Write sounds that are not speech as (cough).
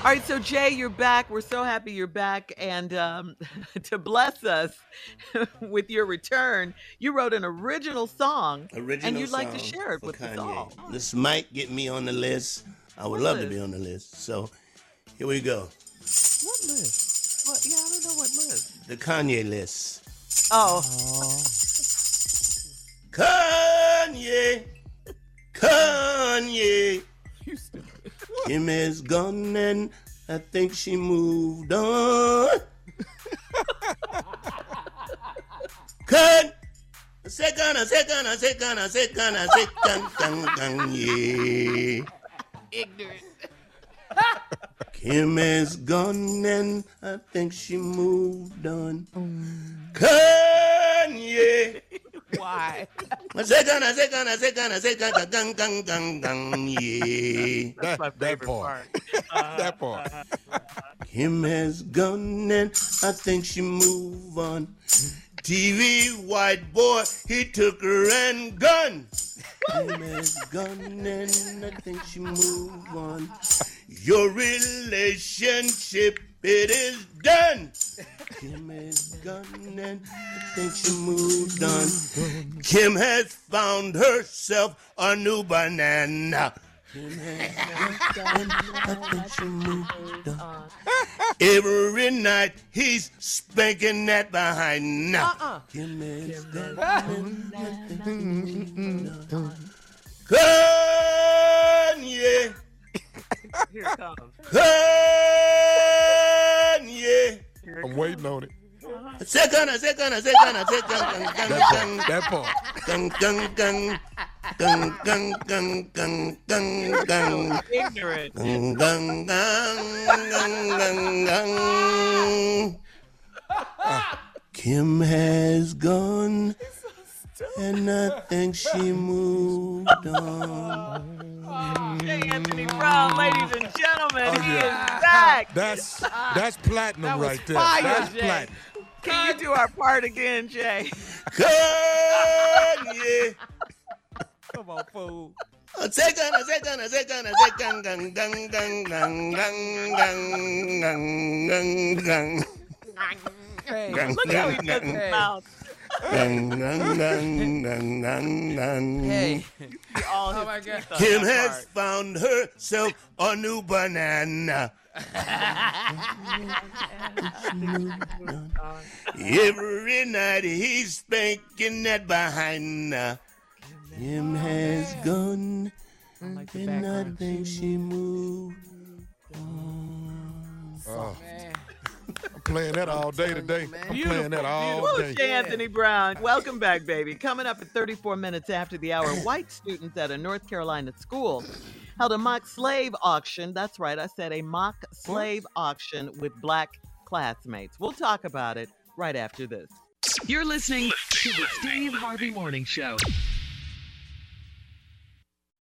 All right, so Jay, you're back. We're so happy you're back. And um, (laughs) to bless us (laughs) with your return, you wrote an original song, Original and you'd like to share it for with us all. This might get me on the list. I would What love to be on the list. So here we go. What list? What? Yeah, I don't know what list. The Kanye list. Oh, Kanye, Kanye. Kim is gone and I think she moved on. Kan, second, a second, a second, a second, a second, Kanye. ignorant. Kim is gone and I think she moved on. Mm. Kanye. Why? A second, a second, a second, a second, a gang, gang, gang, gang, yeah. That, My that favorite part. part. that part. Kim has gone and I think she move on. TV white boy, he took her and gone. Kim has gone and I think she move on. Your relationship, it is done. Kim is gone and I think she moved on. Kim has found herself a new banana. Every night he's spanking that behind now. Uh-uh. Kanye. Here it comes. Kanye. I'm waiting on it. Second, second, second, second, That part. Kim has gone, and I think she moved on. Oh, Anthony Brown, ladies and gentlemen, oh, he is back. That's that's platinum that right there. Fire, that's Jay. platinum. Can you do our part again, Jay? (laughs) Come on, fool. Look how he does his mouth. Hey. Oh my God. Kim has part. found herself a new banana. Every night he's thinking that behind her. Kim has gone. Like and I think she moved on. Oh. oh playing that all day today. I'm playing that all Beautiful, day. J. Anthony Brown. Welcome back, baby. Coming up at 34 minutes after the hour, white students at a North Carolina school held a mock slave auction. That's right, I said a mock slave auction with black classmates. We'll talk about it right after this. You're listening to the Steve Harvey Morning Show.